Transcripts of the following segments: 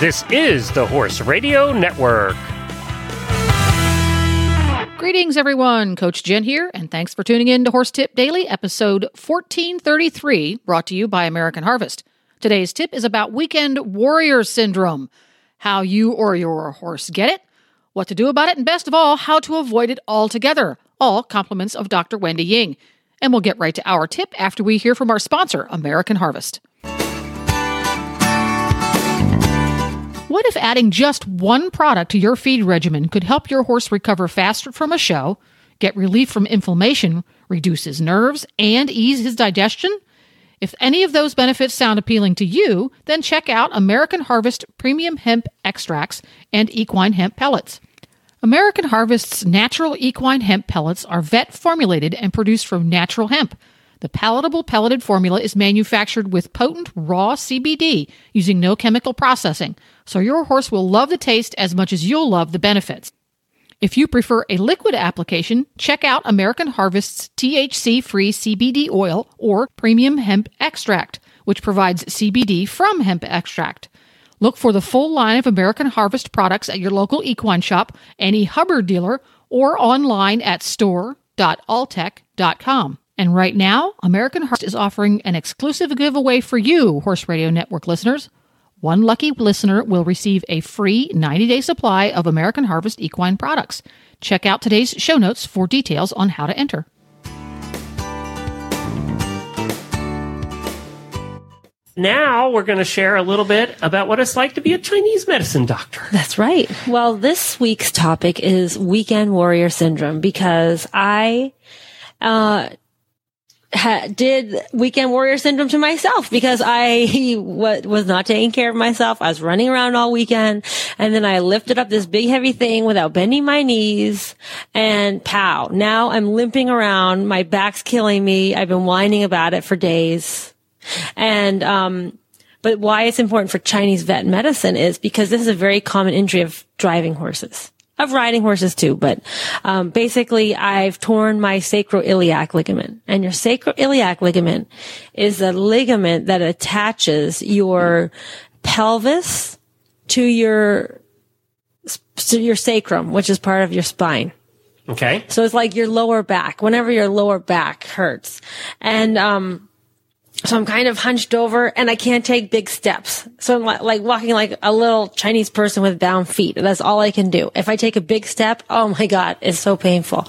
This is the Horse Radio Network. Greetings, everyone. Coach Jen here, and thanks for tuning in to Horse Tip Daily, episode 1433, brought to you by American Harvest. Today's tip is about weekend warrior syndrome how you or your horse get it, what to do about it, and best of all, how to avoid it altogether. All compliments of Dr. Wendy Ying. And we'll get right to our tip after we hear from our sponsor, American Harvest. What if adding just one product to your feed regimen could help your horse recover faster from a show, get relief from inflammation, reduce his nerves, and ease his digestion? If any of those benefits sound appealing to you, then check out American Harvest Premium Hemp Extracts and Equine Hemp Pellets. American Harvest's natural equine hemp pellets are vet formulated and produced from natural hemp. The palatable pelleted formula is manufactured with potent raw CBD using no chemical processing, so your horse will love the taste as much as you'll love the benefits. If you prefer a liquid application, check out American Harvest's THC free CBD oil or premium hemp extract, which provides CBD from hemp extract. Look for the full line of American Harvest products at your local equine shop, any Hubbard dealer, or online at store.alltech.com. And right now, American Harvest is offering an exclusive giveaway for you, Horse Radio Network listeners. One lucky listener will receive a free 90 day supply of American Harvest equine products. Check out today's show notes for details on how to enter. Now we're going to share a little bit about what it's like to be a Chinese medicine doctor. That's right. Well, this week's topic is weekend warrior syndrome because I, uh, ha- did weekend warrior syndrome to myself because I was not taking care of myself. I was running around all weekend and then I lifted up this big heavy thing without bending my knees and pow. Now I'm limping around. My back's killing me. I've been whining about it for days. And, um, but why it's important for Chinese vet medicine is because this is a very common injury of driving horses. Of riding horses too, but um, basically, I've torn my sacroiliac ligament, and your sacroiliac ligament is a ligament that attaches your pelvis to your to your sacrum, which is part of your spine. Okay. So it's like your lower back. Whenever your lower back hurts, and um, so I'm kind of hunched over and I can't take big steps. So I'm like walking like a little Chinese person with bound feet. That's all I can do. If I take a big step, oh my God, it's so painful.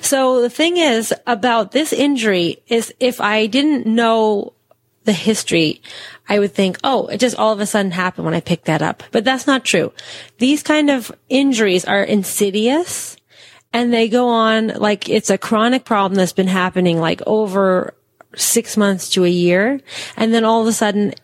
So the thing is about this injury is if I didn't know the history, I would think, oh, it just all of a sudden happened when I picked that up. But that's not true. These kind of injuries are insidious and they go on like it's a chronic problem that's been happening like over six months to a year. And then all of a sudden,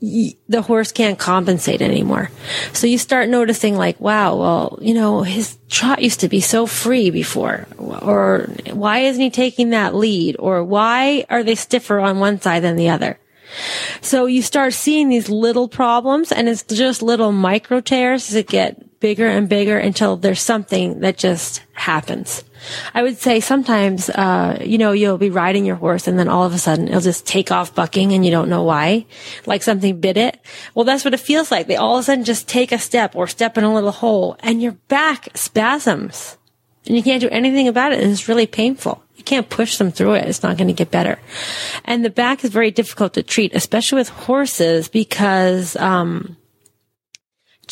the horse can't compensate anymore. So you start noticing like, wow, well, you know, his trot used to be so free before, or why isn't he taking that lead? Or why are they stiffer on one side than the other? So you start seeing these little problems and it's just little micro tears that get bigger and bigger until there's something that just happens. I would say sometimes, uh, you know, you'll be riding your horse and then all of a sudden it'll just take off bucking and you don't know why. Like something bit it. Well, that's what it feels like. They all of a sudden just take a step or step in a little hole and your back spasms and you can't do anything about it and it's really painful. You can't push them through it. It's not going to get better. And the back is very difficult to treat, especially with horses because, um,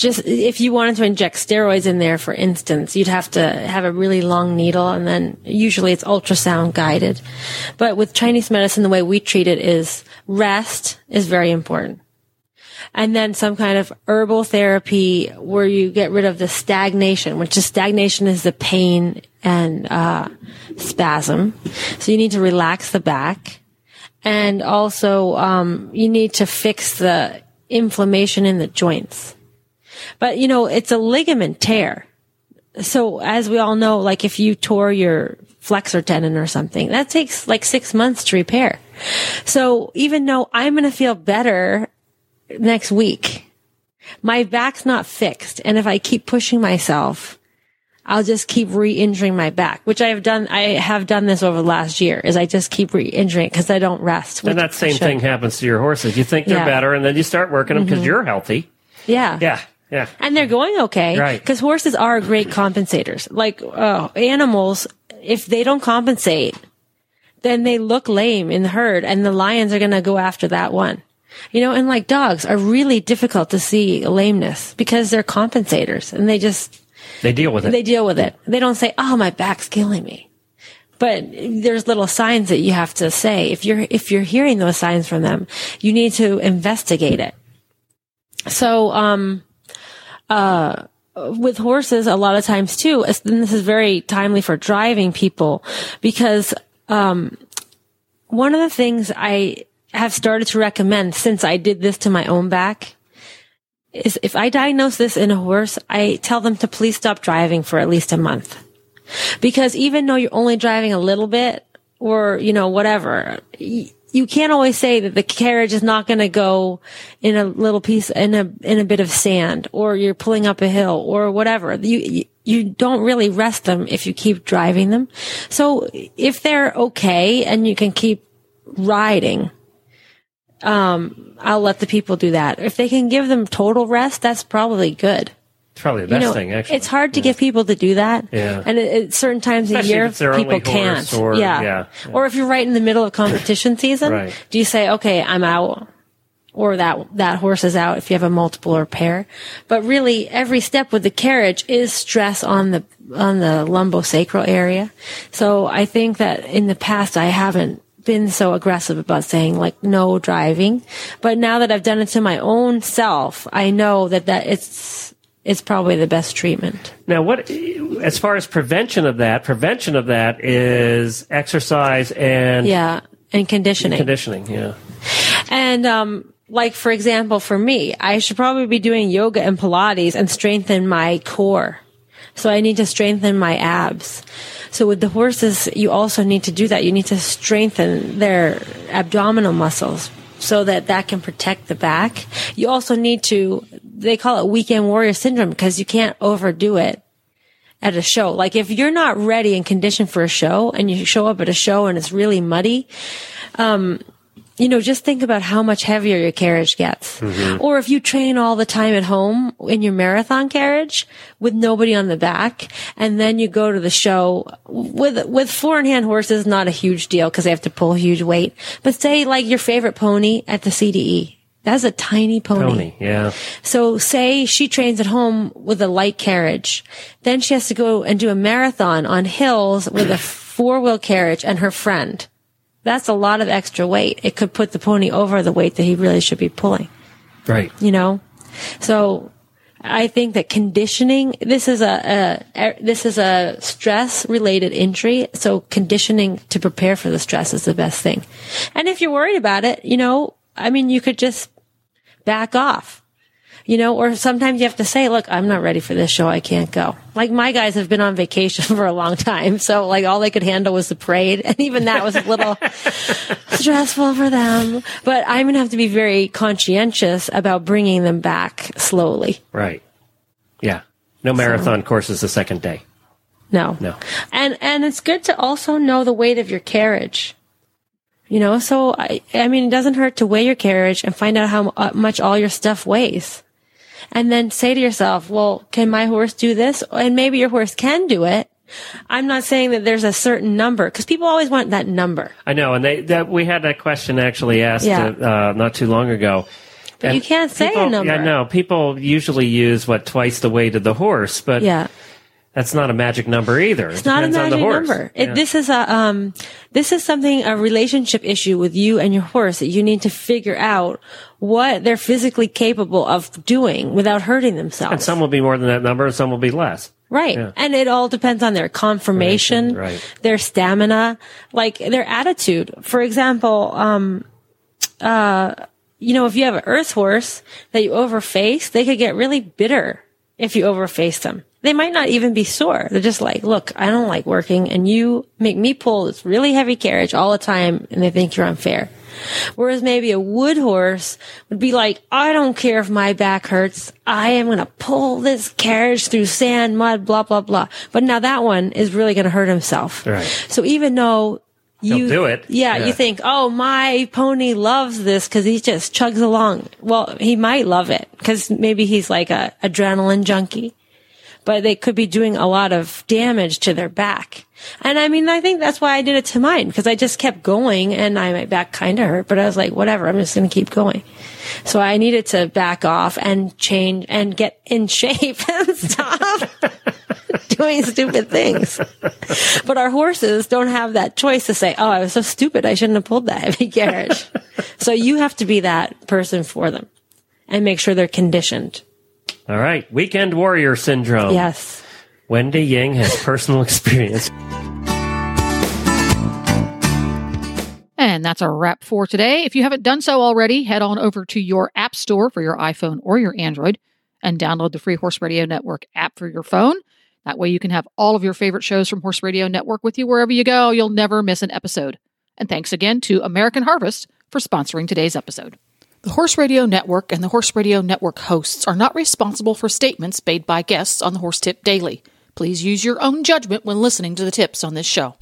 just if you wanted to inject steroids in there, for instance, you'd have to have a really long needle and then usually it's ultrasound guided. But with Chinese medicine, the way we treat it is rest is very important. And then some kind of herbal therapy where you get rid of the stagnation, which is stagnation is the pain and, uh, spasm. So you need to relax the back. And also, um, you need to fix the inflammation in the joints. But you know, it's a ligament tear. So as we all know, like if you tore your flexor tendon or something, that takes like six months to repair. So even though I'm going to feel better next week, my back's not fixed. And if I keep pushing myself, I'll just keep re-injuring my back, which I have done. I have done this over the last year is I just keep re-injuring it because I don't rest. And that same thing happens to your horses. You think they're Yeah. better and then you start working them because Mhm. you're healthy. Yeah. Yeah. Yeah. And they're going okay. Right. Because horses are great compensators. Like, uh, animals, if they don't compensate, then they look lame in the herd and the lions are going to go after that one. You know, and like dogs are really difficult to see lameness because they're compensators and they just, They deal with it. they deal with it. They don't say, "Oh, my back's killing me." But there's little signs that you have to say. If you're if you're hearing those signs from them, you need to investigate it. So, um, uh, with horses, a lot of times too, and this is very timely for driving people because, um, one of the things I have started to recommend since I did this to my own back is if I diagnose this in a horse, I tell them to please stop driving for at least a month. Because even though you're only driving a little bit or, you know, whatever, you can't always say that the carriage is not going to go in a little piece, in a, in a bit of sand or you're pulling up a hill or whatever. You, you, don't really rest them if you keep driving them. So if they're okay and you can keep riding, um, I'll let the people do that. If they can give them total rest, that's probably good. It's probably the best you know, thing, actually. it's hard to get people to do that. Yeah. And at, at certain times Especially of year, if it's their people can't. or- yeah. yeah, yeah. Or if you're right in the middle of competition season, Right. do you say, okay, I'm out? Or that, that horse is out if you have a multiple or pair. But really, every step with the carriage is stress on the, on the lumbosacral area. So I think that in the past, I haven't been so aggressive about saying like no driving. But now that I've done it to my own self, I know that that it's, it's probably the best treatment. Now, what as far as prevention of that? Prevention of that is exercise and Yeah. And conditioning. conditioning. Yeah, And um, like for example, for me, I should probably be doing yoga and Pilates and strengthen my core. So I need to strengthen my abs. So with the horses, you also need to do that. You need to strengthen their abdominal muscles so that that can protect the back. You also need to, they call it weekend warrior syndrome because you can't overdo it at a show. Like if you're not ready and conditioned for a show and you show up at a show and it's really muddy, um, you know, just think about how much heavier your carriage gets. Or if you train all the time at home in your marathon carriage with nobody on the back, and then you go to the show with with four in hand horses, not a huge deal because they have to pull huge weight. But say like your favorite pony at the CDE. That's a tiny pony. pony. Yeah, so say she trains at home with a light carriage. Then she has to go and do a marathon on hills with a four wheel carriage and her friend. That's a lot of extra weight. It could put the pony over the weight that he really should be pulling, right. you know? So I think that conditioning, this is a, a this is a stress related injury. So conditioning to prepare for the stress is the best thing. And if you're worried about it, you know, I mean, you could just back off, you know, or sometimes you have to say, look, I'm not ready for this show. I can't go. Like my guys have been on vacation for a long time. So like all they could handle was the parade. And even that was a little stressful for them. But I'm going to have to be very conscientious about bringing them back slowly. Right. Yeah. No marathon courses the second day. No. No. And and it's good to also know the weight of your carriage. You know, so I I mean it doesn't hurt to weigh your carriage and find out how uh, much all your stuff weighs. And then say to yourself, well, can my horse do this? And maybe your horse can do it. I'm not saying that there's a certain number because people always want that number. I know, and they that we had that question actually asked Yeah. uh, not too long ago. But you can't say a people, number. Yeah, no. People usually use what twice the weight of the horse, but Yeah. That's not a magic number either. It's not a magic number. It, This is a um, this is something a relationship issue with you and your horse that you need to figure out what they're physically capable of doing without hurting themselves. and some will be more than that number, and some will be less. Right. Yeah. And it all depends on their conformation, Right. their stamina, like their attitude. For example, um, uh, you know, if you have an earth horse that you overface, they could get really bitter if you overface them. They might not even be sore. They're just like, look, I don't like working and you make me pull this really heavy carriage all the time and they think you're unfair. Whereas maybe a wood horse would be like, I don't care if my back hurts. I am going to pull this carriage through sand, mud, blah, blah, blah. But now that one is really going to hurt himself. Right. So even though He'll you do it. Yeah, Yeah. you think, oh, my pony loves this because he just chugs along. Well, he might love it because maybe he's like a adrenaline junkie, but they could be doing a lot of damage to their back. And I mean, I think that's why I did it to mine because I just kept going and I, my back kind of hurt, but I was like, whatever, I'm just going to keep going. So I needed to back off and change and get in shape and stop doing stupid things. But our horses don't have that choice to say, oh, I was so stupid. I shouldn't have pulled that heavy carriage. so you have to be that person for them and make sure they're conditioned. All right. Weekend warrior syndrome. Yes. Wendy Ying has personal experience. And that's a wrap for today. If you haven't done so already, head on over to your app store for your iPhone or your Android and download the free Horse Radio Network app for your phone. That way you can have all of your favorite shows from Horse Radio Network with you wherever you go. You'll never miss an episode. And thanks again to American Harvest for sponsoring today's episode. The Horse Radio Network and the Horse Radio Network hosts are not responsible for statements made by guests on the Horse Tip Daily. Please use your own judgment when listening to the tips on this show.